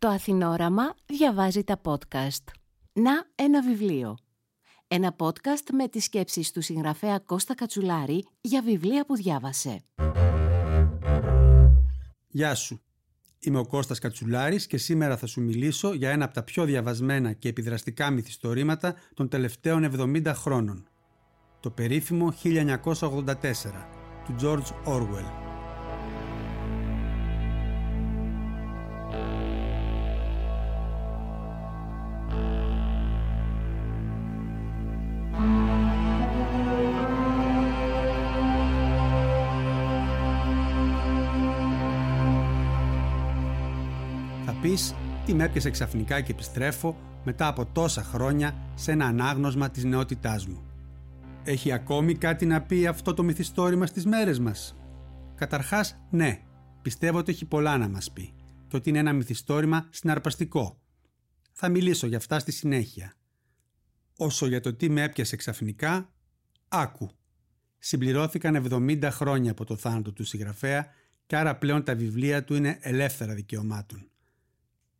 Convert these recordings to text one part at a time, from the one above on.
Το Αθηνόραμα διαβάζει τα podcast. Να ένα βιβλίο. Ένα podcast με τις σκέψεις του συγγραφέα Κώστα Κατσουλάρη για βιβλία που διάβασε. Γεια σου. Είμαι ο Κώστας Κατσουλάρης και σήμερα θα σου μιλήσω για ένα από τα πιο διαβασμένα και επιδραστικά μυθιστορήματα των τελευταίων 70 χρόνων. Το περίφημο 1984 του George Orwell. Πεις τι με έπιασε ξαφνικά και επιστρέφω μετά από τόσα χρόνια σε ένα ανάγνωσμα της νεότητάς μου. Έχει ακόμη κάτι να πει αυτό το μυθιστόρημα στις μέρες μας; Καταρχάς, ναι, πιστεύω ότι έχει πολλά να μας πει και ότι είναι ένα μυθιστόρημα συναρπαστικό. Θα μιλήσω για αυτά στη συνέχεια. Όσο για το τι με έπιασε ξαφνικά, άκου. Συμπληρώθηκαν 70 χρόνια από το θάνατο του συγγραφέα και άρα πλέον τα βιβλία του είναι ελεύθερα δικαιωμάτων.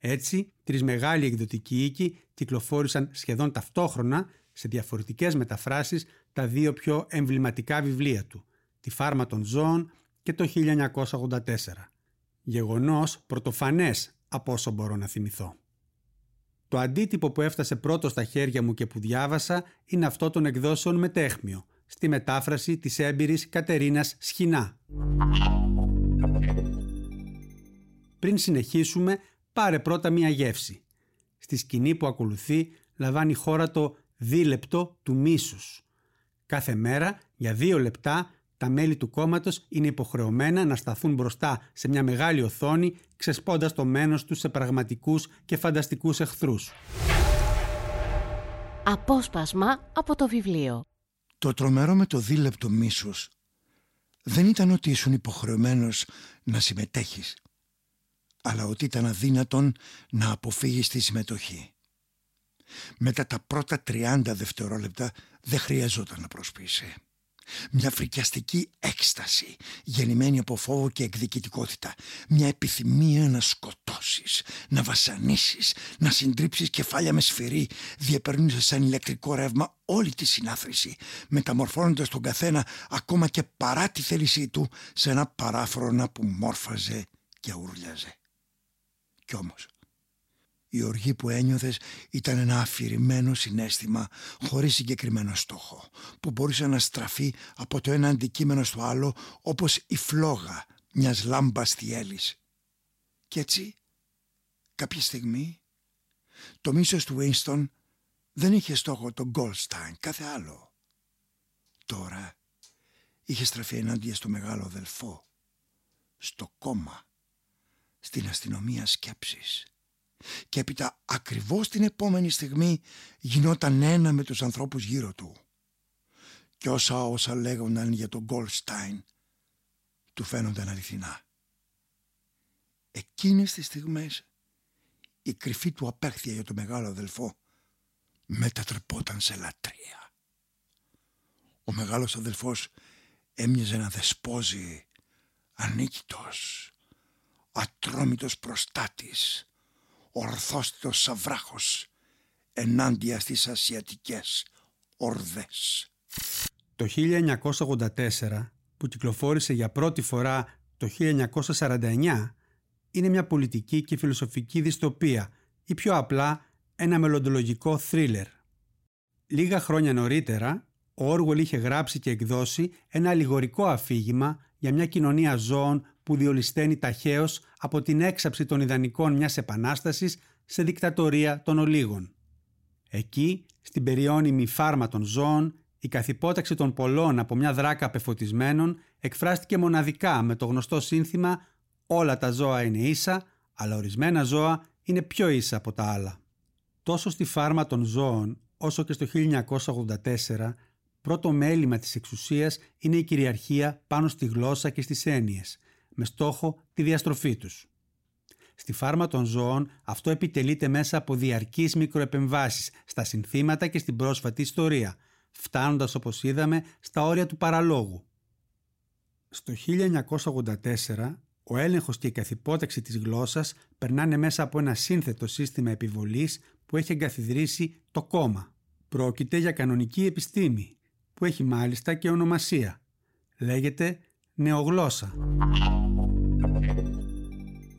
Έτσι, τρεις μεγάλοι εκδοτικοί οίκοι κυκλοφόρησαν σχεδόν ταυτόχρονα σε διαφορετικές μεταφράσεις τα δύο πιο εμβληματικά βιβλία του, «Τη φάρμα των ζώων» και το 1984. Γεγονός πρωτοφανές από όσο μπορώ να θυμηθώ. Το αντίτυπο που έφτασε πρώτο στα χέρια μου και που διάβασα είναι αυτό των εκδόσεων μετέχμιο, στη μετάφραση της έμπειρης Κατερίνας Σχοινά. Πριν συνεχίσουμε, πάρε πρώτα μία γεύση. Στη σκηνή που ακολουθεί λαμβάνει χώρα το δίλεπτο του μίσους. Κάθε μέρα, για δύο λεπτά, τα μέλη του κόμματος είναι υποχρεωμένα να σταθούν μπροστά σε μια μεγάλη οθόνη, ξεσπώντας το μένος τους σε πραγματικούς και φανταστικούς εχθρούς. Απόσπασμα από το βιβλίο. Το τρομερό με το δίλεπτο μίσους δεν ήταν ότι ήσουν υποχρεωμένος να συμμετέχεις αλλά ότι ήταν αδύνατον να αποφύγεις τη συμμετοχή. Μετά τα πρώτα 30 δευτερόλεπτα δεν χρειαζόταν να προσπίσει. Μια φρικιαστική έκσταση γεννημένη από φόβο και εκδικητικότητα. Μια επιθυμία να σκοτώσεις, να βασανίσεις, να συντρίψεις κεφάλια με σφυρί διεπερνούσε σαν ηλεκτρικό ρεύμα όλη τη συνάθρηση μεταμορφώνοντας τον καθένα ακόμα και παρά τη θέλησή του σε ένα παράφρονα που μόρφαζε και ούρλιαζε. Κι όμως, η οργή που ένιωθες ήταν ένα αφηρημένο συνέστημα χωρίς συγκεκριμένο στόχο που μπορούσε να στραφεί από το ένα αντικείμενο στο άλλο όπως η φλόγα μιας λάμπας θυέλης. Κι έτσι, κάποια στιγμή, το μίσος του Winston δεν είχε στόχο τον Goldstein, κάθε άλλο. Τώρα είχε στραφεί ενάντια στο μεγάλο αδελφό, στο κόμμα στην αστυνομία σκέψης. Και έπειτα ακριβώς την επόμενη στιγμή γινόταν ένα με τους ανθρώπους γύρω του. Και όσα όσα λέγονταν για τον Γκολστάιν του φαίνονταν αληθινά. Εκείνες τις στιγμές η κρυφή του απέχθεια για το μεγάλο αδελφό μετατρεπόταν σε λατρεία. Ο μεγάλος αδελφός έμοιαζε να δεσπόζει ανίκητος ατρόμητος προστάτης, ορθόστος σαβράχος ενάντια στις ασιατικές ορδές. Το 1984 που κυκλοφόρησε για πρώτη φορά το 1949 είναι μια πολιτική και φιλοσοφική δυστοπία ή πιο απλά ένα μελλοντολογικό θρίλερ. Λίγα χρόνια νωρίτερα, ο Όργολ είχε γράψει και εκδώσει ένα αλληγορικό αφήγημα για μια κοινωνία ζώων που διολυσταίνει ταχαίως από την έξαψη των ιδανικών μιας επανάστασης σε δικτατορία των ολίγων. Εκεί, στην περιώνυμη φάρμα των ζώων, η καθυπόταξη των πολλών από μια δράκα πεφωτισμένων εκφράστηκε μοναδικά με το γνωστό σύνθημα «Όλα τα ζώα είναι ίσα, αλλά ορισμένα ζώα είναι πιο ίσα από τα άλλα». Τόσο στη φάρμα των ζώων, όσο και στο 1984, πρώτο μέλημα της εξουσίας είναι η κυριαρχία πάνω στη γλώσσα και στις έννοιες, με στόχο τη διαστροφή τους. Στη φάρμα των ζώων αυτό επιτελείται μέσα από διαρκείς μικροεπεμβάσεις στα συνθήματα και στην πρόσφατη ιστορία, φτάνοντας όπως είδαμε στα όρια του παραλόγου. Στο 1984 Ο έλεγχος και η καθυπόταξη της γλώσσας περνάνε μέσα από ένα σύνθετο σύστημα επιβολής που έχει εγκαθιδρύσει το κόμμα. Πρόκειται για κανονική επιστήμη, που έχει μάλιστα και ονομασία. Λέγεται νεογλώσσα.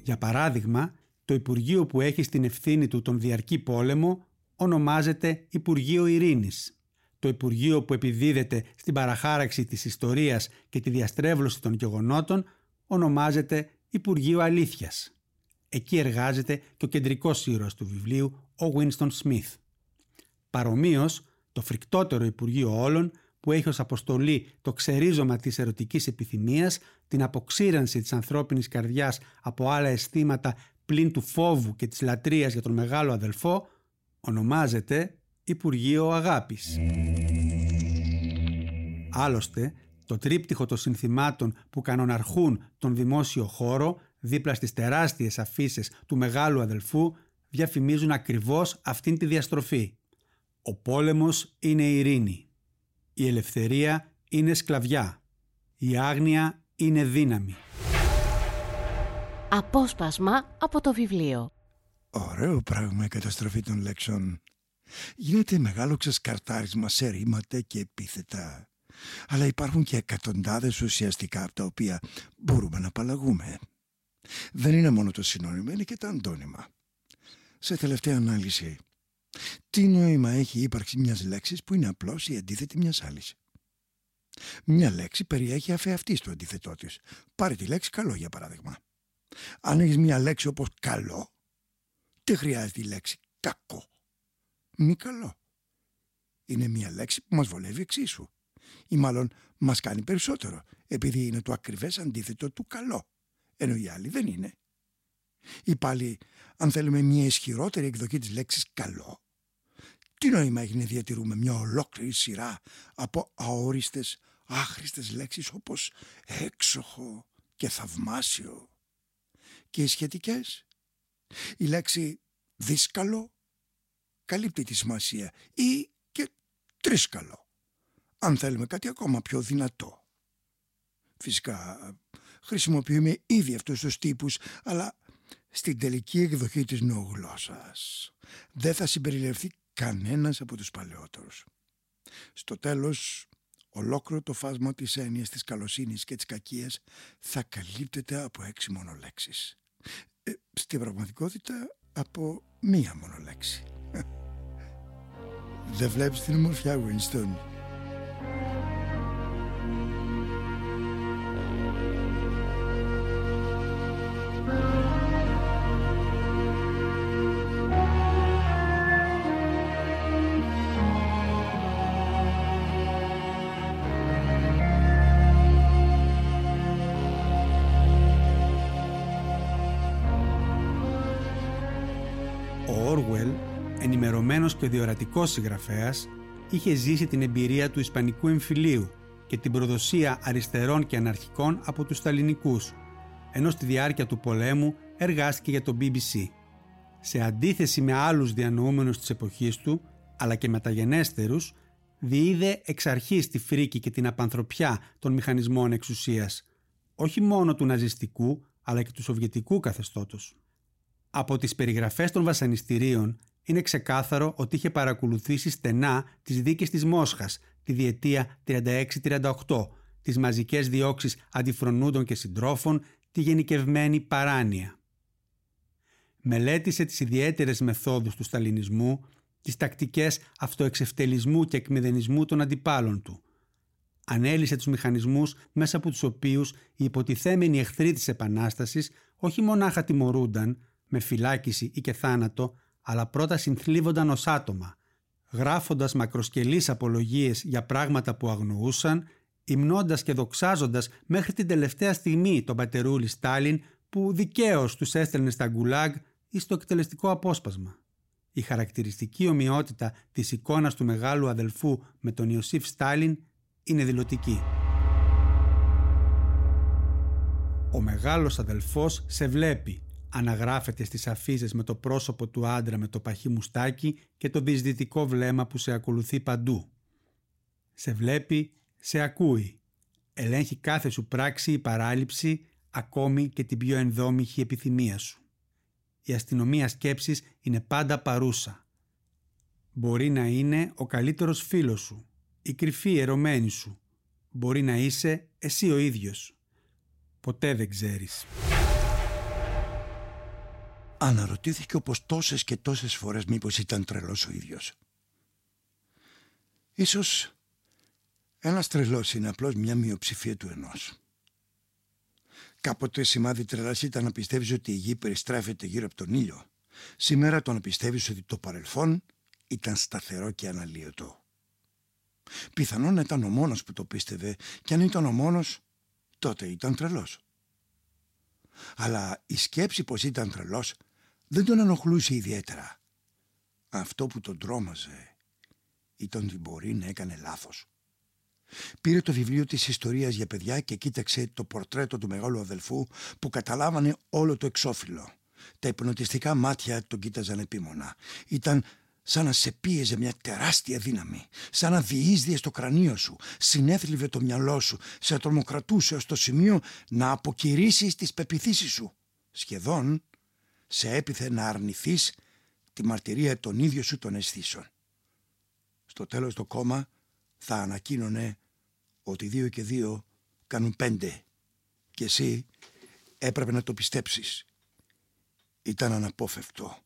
Για παράδειγμα, το Υπουργείο που έχει στην ευθύνη του τον διαρκή πόλεμο ονομάζεται Υπουργείο Ειρήνης. Το Υπουργείο που επιδίδεται στην παραχάραξη της ιστορίας και τη διαστρέβλωση των γεγονότων ονομάζεται Υπουργείο Αλήθειας. Εκεί εργάζεται και ο κεντρικός ήρωας του βιβλίου, ο Winston Smith. Παρομοίως, το φρικτότερο Υπουργείο όλων που έχει ως αποστολή το ξερίζωμα της ερωτικής επιθυμίας, την αποξήρανση της ανθρώπινης καρδιάς από άλλα αισθήματα πλην του φόβου και της λατρείας για τον μεγάλο αδελφό, ονομάζεται Υπουργείο Αγάπης. Άλλωστε, το τρίπτυχο των συνθημάτων που κανοναρχούν τον δημόσιο χώρο δίπλα στις τεράστιες αφήσεις του μεγάλου αδελφού διαφημίζουν ακριβώς αυτήν τη διαστροφή. Ο πόλεμος είναι ειρήνη. Η ελευθερία είναι σκλαβιά. Η άγνοια είναι δύναμη. Απόσπασμα από το βιβλίο. Ωραίο πράγμα η καταστροφή των λέξεων. Γίνεται μεγάλο ξεσκαρτάρισμα σε ρήματα και επίθετα. Αλλά υπάρχουν και εκατοντάδες ουσιαστικά από τα οποία μπορούμε να απαλλαγούμε. Δεν είναι μόνο το συνώνυμο, είναι και τα αντώνυμα. Σε τελευταία ανάλυση, τι νόημα έχει η ύπαρξη μιας λέξης που είναι απλώς η αντίθετη μιας άλλης; Μια λέξη περιέχει αφεαυτή στο αντίθετό της. Πάρε τη λέξη καλό για παράδειγμα. Αν έχεις μια λέξη όπως καλό, τι χρειάζεται η λέξη κακό. Μη καλό. Είναι μια λέξη που μας βολεύει εξίσου. Ή μάλλον μας κάνει περισσότερο, επειδή είναι το ακριβές αντίθετο του καλό. Ενώ η άλλη δεν είναι. Ή πάλι, αν θέλουμε μια ισχυρότερη εκδοχή της λέξης καλό, τι νόημα έχει να διατηρούμε μια ολόκληρη σειρά από αόριστες, άχρηστες λέξεις όπως έξοχο και θαυμάσιο. Και οι σχετικές, η λέξη δύσκαλο καλύπτει τη σημασία ή και τρίσκαλο, αν θέλουμε κάτι ακόμα πιο δυνατό. Φυσικά χρησιμοποιούμε ήδη αυτούς τους τύπους, αλλά στην τελική εκδοχή της νοογλώσσας δεν θα συμπεριληφθεί κανένας από τους παλαιότερους. Στο τέλος, ολόκληρο το φάσμα της έννοιας της καλοσύνης και της κακίας θα καλύπτεται από έξι μόνο λέξεις. Ε, στην πραγματικότητα από μία μόνο λέξη. Δεν βλέπεις την ομορφιά, Winston; Ενημερωμένος και διορατικός συγγραφέας, είχε ζήσει την εμπειρία του Ισπανικού εμφυλίου και την προδοσία αριστερών και αναρχικών από τους Σταλινικούς, ενώ στη διάρκεια του πολέμου εργάστηκε για το BBC. Σε αντίθεση με άλλους διανοούμενους της εποχής του, αλλά και μεταγενέστερους, διείδε εξ αρχής τη φρίκη και την απανθρωπιά των μηχανισμών εξουσίας, όχι μόνο του ναζιστικού, αλλά και του σοβιετικού καθεστώτος. Από τις περιγραφές των βασανιστήριων είναι ξεκάθαρο ότι είχε παρακολουθήσει στενά τις δίκες της Μόσχας τη διετία 36-38, τις μαζικές διώξεις αντιφρονούντων και συντρόφων, τη γενικευμένη παράνοια. Μελέτησε τις ιδιαίτερες μεθόδους του σταλινισμού, τις τακτικές αυτοεξευτελισμού και εκμεδενισμού των αντιπάλων του. Ανέλησε τους μηχανισμούς μέσα από τους οποίους οι υποτιθέμενοι εχθροί της Επανάστασης όχι μονάχα τιμωρούνταν με φυλάκιση ή και θάνατο, αλλά πρώτα συνθλίβονταν ως άτομα, γράφοντας μακροσκελείς απολογίες για πράγματα που αγνοούσαν, υμνώντας και δοξάζοντας μέχρι την τελευταία στιγμή τον πατερούλη Στάλιν που δικαίως τους έστελνε στα γκουλάγ ή στο εκτελεστικό απόσπασμα. Η χαρακτηριστική ομοιότητα της εικόνας του μεγάλου αδελφού με τον Ιωσήφ Στάλιν είναι δηλωτική. Ο μεγάλος αδελφός σε βλέπει αναγράφεται στις αφήσει με το πρόσωπο του άντρα με το παχύ μουστάκι και το δυσδυτικό βλέμμα που σε ακολουθεί παντού. Σε βλέπει, σε ακούει. Ελέγχει κάθε σου πράξη ή παράληψη, ακόμη και την πιο ενδόμηχη επιθυμία σου. Η αστυνομία σκέψης είναι πάντα παρούσα. Μπορεί να είναι ο καλύτερος φίλος σου, η κρυφή ερωμένη σου. Μπορεί να είσαι εσύ ο ίδιος. Ποτέ δεν ξέρεις. Αναρωτήθηκε όπως τόσες και τόσες φορές μήπως ήταν τρελός ο ίδιος. Ίσως ένας τρελός είναι απλώς μια μειοψηφία του ενός. Κάποτε σημάδι τρελάς ήταν να πιστεύεις ότι η γη περιστρέφεται γύρω από τον ήλιο. Σήμερα το να πιστεύεις ότι το παρελθόν ήταν σταθερό και αναλύωτο. Πιθανόν να ήταν ο μόνος που το πίστευε και αν ήταν ο μόνος τότε ήταν τρελός. Αλλά η σκέψη πως ήταν τρελός δεν τον ενοχλούσε ιδιαίτερα. Αυτό που τον τρόμαζε ήταν ότι μπορεί να έκανε λάθος. Πήρε το βιβλίο της ιστορίας για παιδιά και κοίταξε το πορτρέτο του μεγάλου αδελφού που καταλάβανε όλο το εξώφυλλο. Τα υπνοτιστικά μάτια τον κοίταζαν επίμονα. Ήταν σαν να σε πίεζε μια τεράστια δύναμη, σαν να διείσδιε στο κρανίο σου, συνέθλιβε το μυαλό σου, σε τρομοκρατούσε ως το σημείο να αποκηρύσεις τις πεπιθήσεις σου. Σχεδόν σε έπιθε να αρνηθείς τη μαρτυρία των ίδιων σου των αισθήσεων. Στο τέλος το κόμμα θα ανακοίνωνε ότι δύο και δύο κάνουν πέντε και εσύ έπρεπε να το πιστέψεις. Ήταν αναπόφευκτο.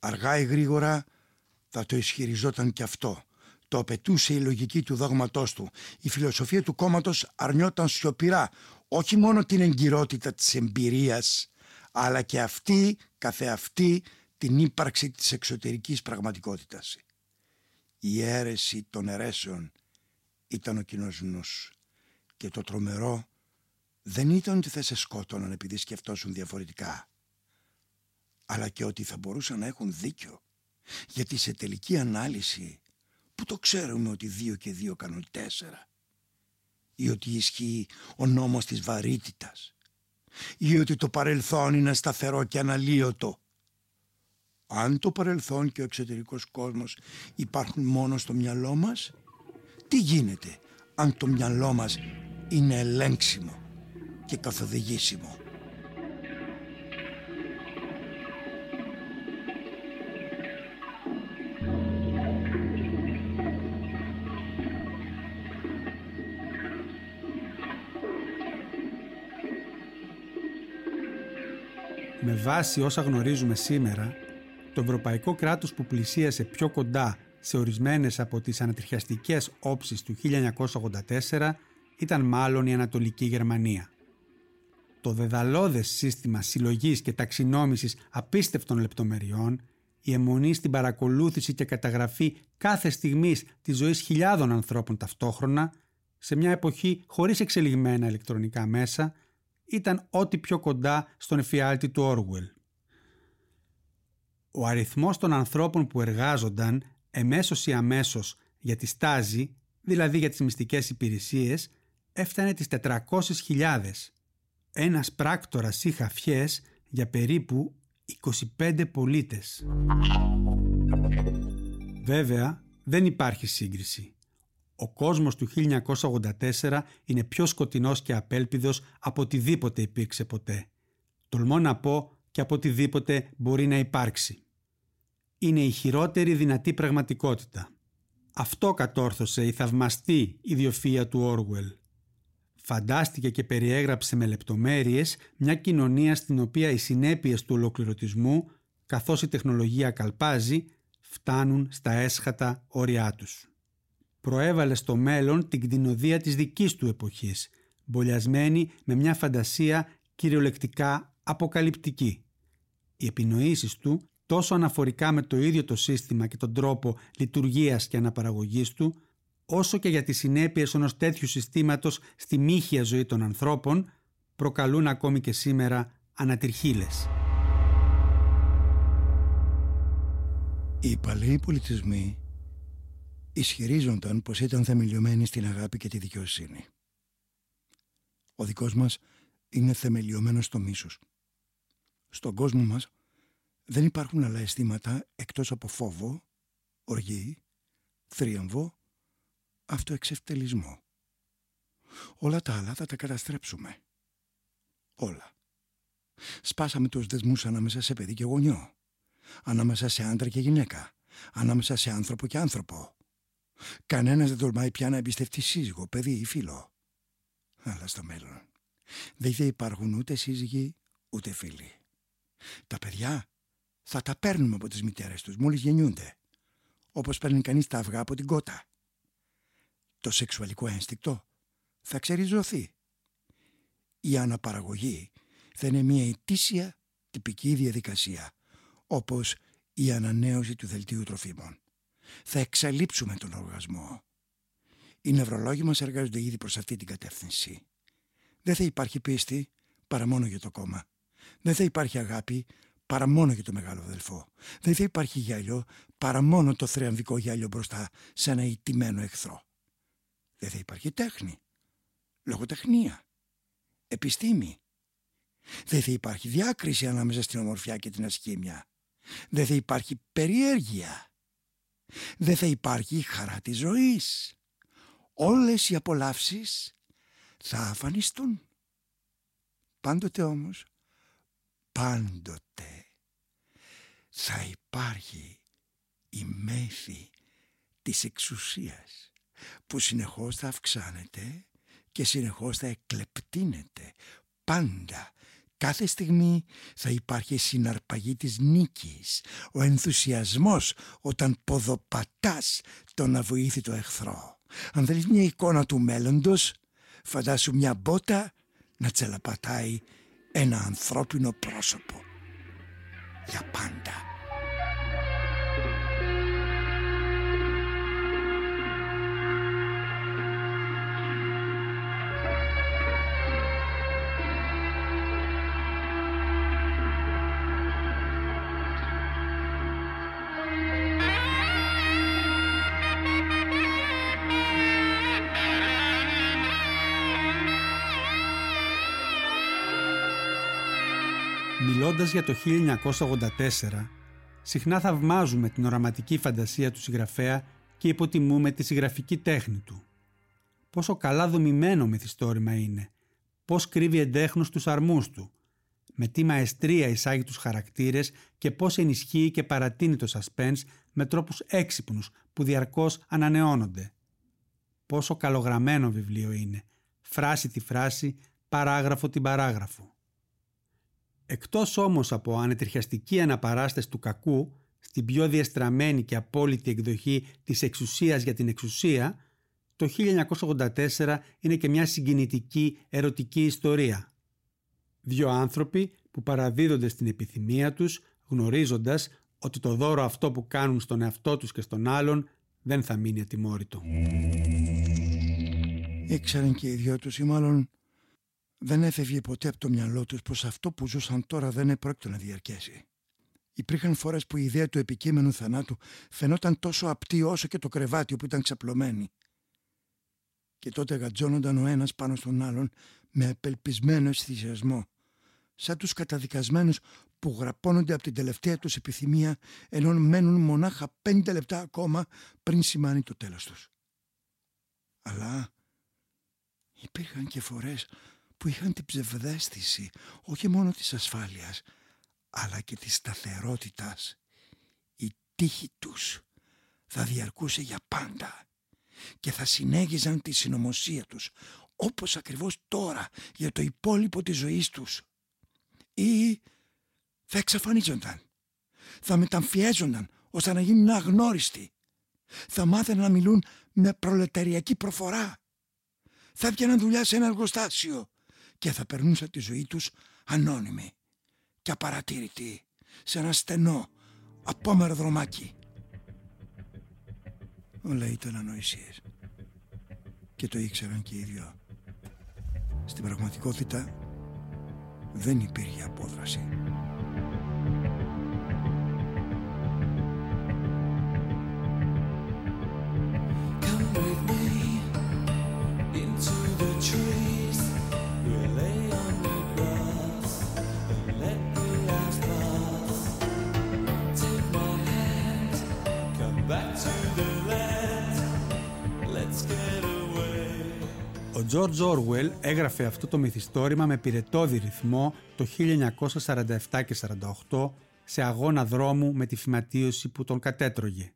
Αργά ή γρήγορα θα το ισχυριζόταν και αυτό. Το απαιτούσε η λογική του δόγματός του. Η φιλοσοφία του κόμματος αρνιόταν σιωπηρά όχι μόνο την εγκυρότητα της εμπειρίας αλλά και αυτή καθεαυτή την ύπαρξη της εξωτερικής πραγματικότητας. Η αίρεση των αιρέσεων ήταν ο κοινός νους και το τρομερό δεν ήταν ότι θα σε σκότωναν επειδή σκεφτόσουν διαφορετικά αλλά και ότι θα μπορούσαν να έχουν δίκιο γιατί σε τελική ανάλυση που το ξέρουμε ότι δύο και δύο κάνουν τέσσερα ή ότι ισχύει ο νόμος της βαρύτητας ή ότι το παρελθόν είναι σταθερό και αναλύωτο. Αν το παρελθόν και ο εξωτερικός κόσμος υπάρχουν μόνο στο μυαλό μας, τι γίνεται αν το μυαλό μας είναι ελέγξιμο και καθοδηγήσιμο; Με βάση όσα γνωρίζουμε σήμερα, το ευρωπαϊκό κράτος που πλησίασε πιο κοντά σε ορισμένες από τις ανατριχιαστικές όψεις του 1984 ήταν μάλλον η Ανατολική Γερμανία. Το δεδαλώδες σύστημα συλλογής και ταξινόμησης απίστευτων λεπτομεριών, η αιμονή στην παρακολούθηση και καταγραφή κάθε στιγμής της ζωής χιλιάδων ανθρώπων ταυτόχρονα, σε μια εποχή χωρίς εξελιγμένα ηλεκτρονικά μέσα, ήταν ό,τι πιο κοντά στον εφιάλτη του Orwell. Ο αριθμός των ανθρώπων που εργάζονταν εμέσως ή αμέσως για τη στάζη, δηλαδή για τις μυστικές υπηρεσίες, έφτανε τις 400.000. Ένας πράκτορας ή χαφιές για περίπου 25 πολίτες. Βέβαια, δεν υπάρχει σύγκριση. Ο κόσμος του 1984 είναι πιο σκοτεινός και απέλπιδος από οτιδήποτε υπήρξε ποτέ. Τολμώ να πω και από οτιδήποτε μπορεί να υπάρξει. Είναι η χειρότερη δυνατή πραγματικότητα. Αυτό κατόρθωσε η θαυμαστή ιδιοφία του Όργουελ. Φαντάστηκε και περιέγραψε με λεπτομέρειες μια κοινωνία στην οποία οι συνέπειες του ολοκληρωτισμού, καθώς η τεχνολογία καλπάζει, φτάνουν στα έσχατα όρια τους προέβαλε στο μέλλον την κτηνοδία της δικής του εποχής, μπολιασμένη με μια φαντασία κυριολεκτικά αποκαλυπτική. Οι επινοήσεις του, τόσο αναφορικά με το ίδιο το σύστημα και τον τρόπο λειτουργίας και αναπαραγωγής του, όσο και για τις συνέπειες ενός τέτοιου συστήματος στη μύχια ζωή των ανθρώπων, προκαλούν ακόμη και σήμερα ανατριχίλες. Οι παλαιοί πολιτισμοί ισχυρίζονταν πως ήταν θεμελιωμένοι στην αγάπη και τη δικαιοσύνη. Ο δικός μας είναι θεμελιωμένος στο μίσος. Στον κόσμο μας δεν υπάρχουν άλλα αισθήματα εκτός από φόβο, οργή, θρίαμβο, αυτοεξευτελισμό. Όλα τα άλλα θα τα καταστρέψουμε. Όλα. Σπάσαμε τους δεσμούς ανάμεσα σε παιδί και γονιό. Ανάμεσα σε άντρα και γυναίκα. Ανάμεσα σε άνθρωπο και άνθρωπο. Κανένας δεν τολμάει πια να εμπιστευτεί σύζυγο, παιδί ή φίλο. Αλλά στο μέλλον δεν θα υπάρχουν ούτε σύζυγοι ούτε φίλοι. Τα παιδιά θα τα παίρνουμε από τις μητέρες τους μόλις γεννιούνται. Όπως παίρνει κανείς τα αυγά από την κότα. Το σεξουαλικό ένστικτο θα ξεριζωθεί. Η αναπαραγωγή θα είναι μια ετήσια τυπική διαδικασία όπως η ανανέωση του δελτίου τροφίμων. Θα εξαλείψουμε τον οργασμό. Οι νευρολόγοι μας εργάζονται ήδη προς αυτή την κατεύθυνση. Δεν θα υπάρχει πίστη παρά μόνο για το κόμμα. Δεν θα υπάρχει αγάπη παρά μόνο για το μεγάλο αδελφό. Δεν θα υπάρχει γέλιο παρά μόνο το θρεαμβικό γέλιο μπροστά σε ένα ηττημένο εχθρό. Δεν θα υπάρχει τέχνη, λογοτεχνία, επιστήμη. Δεν θα υπάρχει διάκριση ανάμεσα στην ομορφιά και την ασχήμια. Δεν θα υπάρχει περιέργεια. Δεν θα υπάρχει χαρά της ζωής. Όλες οι απολαύσεις θα αφανιστούν. Πάντοτε όμως, πάντοτε θα υπάρχει η μέθη της εξουσίας που συνεχώς θα αυξάνεται και συνεχώς θα εκλεπτύνεται πάντα Κάθε στιγμή θα υπάρχει συναρπαγή της νίκης, ο ενθουσιασμός όταν ποδοπατάς τον αβοήθητο εχθρό. Αν θέλεις μια εικόνα του μέλλοντος, φαντάσου μια μπότα να τσελαπατάει ένα ανθρώπινο πρόσωπο. Για πάντα. Μιλώντας για το 1984, συχνά θαυμάζουμε την οραματική φαντασία του συγγραφέα και υποτιμούμε τη συγγραφική τέχνη του. Πόσο καλά δομημένο μυθιστόρημα είναι, πώς κρύβει εντέχνος τους αρμούς του, με τι μαεστρία εισάγει τους χαρακτήρες και πώς ενισχύει και παρατείνει το suspense με τρόπους έξυπνους που διαρκώς ανανεώνονται. Πόσο καλογραμμένο βιβλίο είναι, φράση τη φράση, παράγραφο την παράγραφο. Εκτός όμως από ανετριχιαστική αναπαράσταση του κακού, στην πιο διαστραμμένη και απόλυτη εκδοχή της εξουσίας για την εξουσία, το 1984 είναι και μια συγκινητική ερωτική ιστορία. Δύο άνθρωποι που παραδίδονται στην επιθυμία τους γνωρίζοντας ότι το δώρο αυτό που κάνουν στον εαυτό τους και στον άλλον δεν θα μείνει ατιμόρυτο. Ήξεραν και οι δυο τους ή μάλλον δεν έφευγε ποτέ από το μυαλό τους πως αυτό που ζούσαν τώρα δεν επρόκειτο να διαρκέσει. Υπήρχαν φορές που η ιδέα του επικείμενου θανάτου φαινόταν τόσο απτή όσο και το κρεβάτι που ήταν ξαπλωμένη. Και τότε γατζώνονταν ο ένας πάνω στον άλλον με απελπισμένο αισθησιασμό, σαν τους καταδικασμένους που γραπώνονται από την τελευταία τους επιθυμία ενώ μένουν μονάχα πέντε λεπτά ακόμα πριν σημάνει το τέλος τους. Αλλά υπήρχαν και φορές που είχαν την ψευδέστηση όχι μόνο της ασφάλειας αλλά και της σταθερότητας. Η τύχη τους θα διαρκούσε για πάντα και θα συνέγιζαν τη συνωμοσία τους όπως ακριβώς τώρα για το υπόλοιπο της ζωής τους. Ή θα εξαφανίζονταν, θα μεταμφιέζονταν ώστε να γίνουν αγνώριστοι. Θα μάθαιναν να μιλούν με προλεταριακή προφορά. Θα έβγαιναν δουλειά σε ένα εργοστάσιο και θα περνούσα τη ζωή τους ανώνυμη και απαρατήρητη σε ένα στενό απόμερο δρομάκι. Όλα ήταν ανοησίες και το ήξεραν και οι δυο. Στην πραγματικότητα δεν υπήρχε απόδραση. George Orwell έγραφε αυτό το μυθιστόρημα με πυρετόδη ρυθμό το 1947 και 48 σε αγώνα δρόμου με τη φυματίωση που τον κατέτρωγε.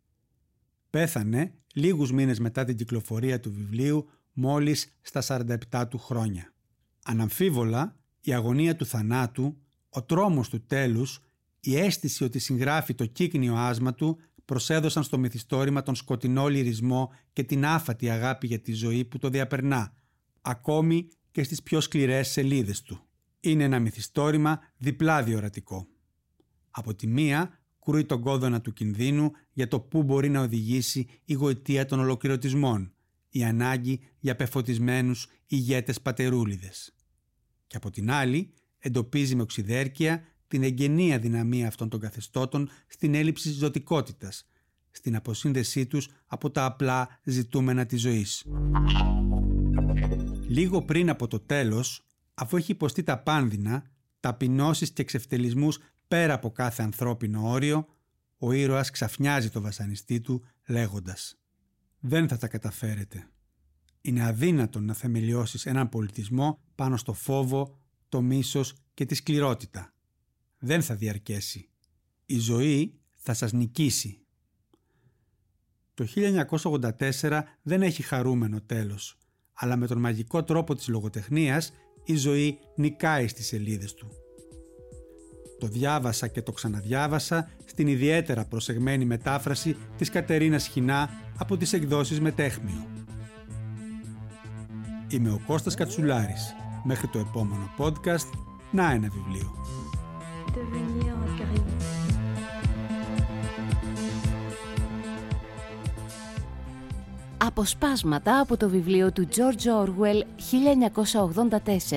Πέθανε λίγους μήνες μετά την κυκλοφορία του βιβλίου μόλις στα 47 του χρόνια. Αναμφίβολα, η αγωνία του θανάτου, ο τρόμος του τέλους, η αίσθηση ότι συγγράφει το κύκνιο άσμα του προσέδωσαν στο μυθιστόρημα τον σκοτεινό λυρισμό και την άφατη αγάπη για τη ζωή που το διαπερνά, ακόμη και στις πιο σκληρές σελίδες του. Είναι ένα μυθιστόρημα διπλά διορατικό. Από τη μία κρούει τον κόδωνα του κινδύνου για το πού μπορεί να οδηγήσει η γοητεία των ολοκληρωτισμών, η ανάγκη για πεφωτισμένους ηγέτες πατερούλιδες. Και από την άλλη εντοπίζει με οξυδέρκεια την εγγενή αδυναμία αυτών των καθεστώτων στην έλλειψη ζωτικότητας, στην αποσύνδεσή τους από τα απλά ζητούμενα της ζωής. Λίγο πριν από το τέλος, αφού έχει υποστεί τα πάνδυνα, ταπεινώσεις και εξευτελισμούς πέρα από κάθε ανθρώπινο όριο, ο ήρωας ξαφνιάζει το βασανιστή του λέγοντας «Δεν θα τα καταφέρετε. Είναι αδύνατο να θεμελιώσεις έναν πολιτισμό πάνω στο φόβο, το μίσος και τη σκληρότητα. Δεν θα διαρκέσει. Η ζωή θα σας νικήσει». Το 1984 δεν έχει χαρούμενο τέλος, αλλά με τον μαγικό τρόπο της λογοτεχνίας η ζωή νικάει στις σελίδες του. Το διάβασα και το ξαναδιάβασα στην ιδιαίτερα προσεγμένη μετάφραση της Κατερίνας Χινά από τις εκδόσεις Μετέχμιο. Είμαι ο Κώστας Κατσουλάρης. Μέχρι το επόμενο podcast, να ένα βιβλίο. Αποσπάσματα από το βιβλίο του George Orwell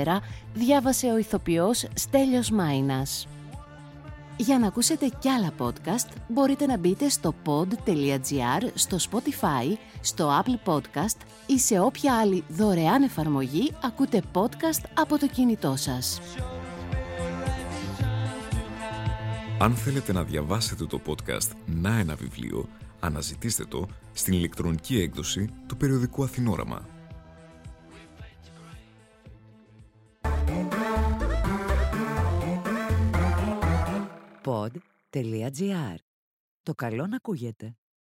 1984 διάβασε ο ηθοποιός Στέλιος Μάινας. Για να ακούσετε κι άλλα podcast μπορείτε να μπείτε στο pod.gr, στο Spotify, στο Apple Podcast ή σε όποια άλλη δωρεάν εφαρμογή ακούτε podcast από το κινητό σας. Αν θέλετε να διαβάσετε το podcast «Να ένα βιβλίο», αναζητήστε το στην ηλεκτρονική έκδοση του περιοδικού Αθηνόραμα. pod.gr. Το καλό να ακούγεται.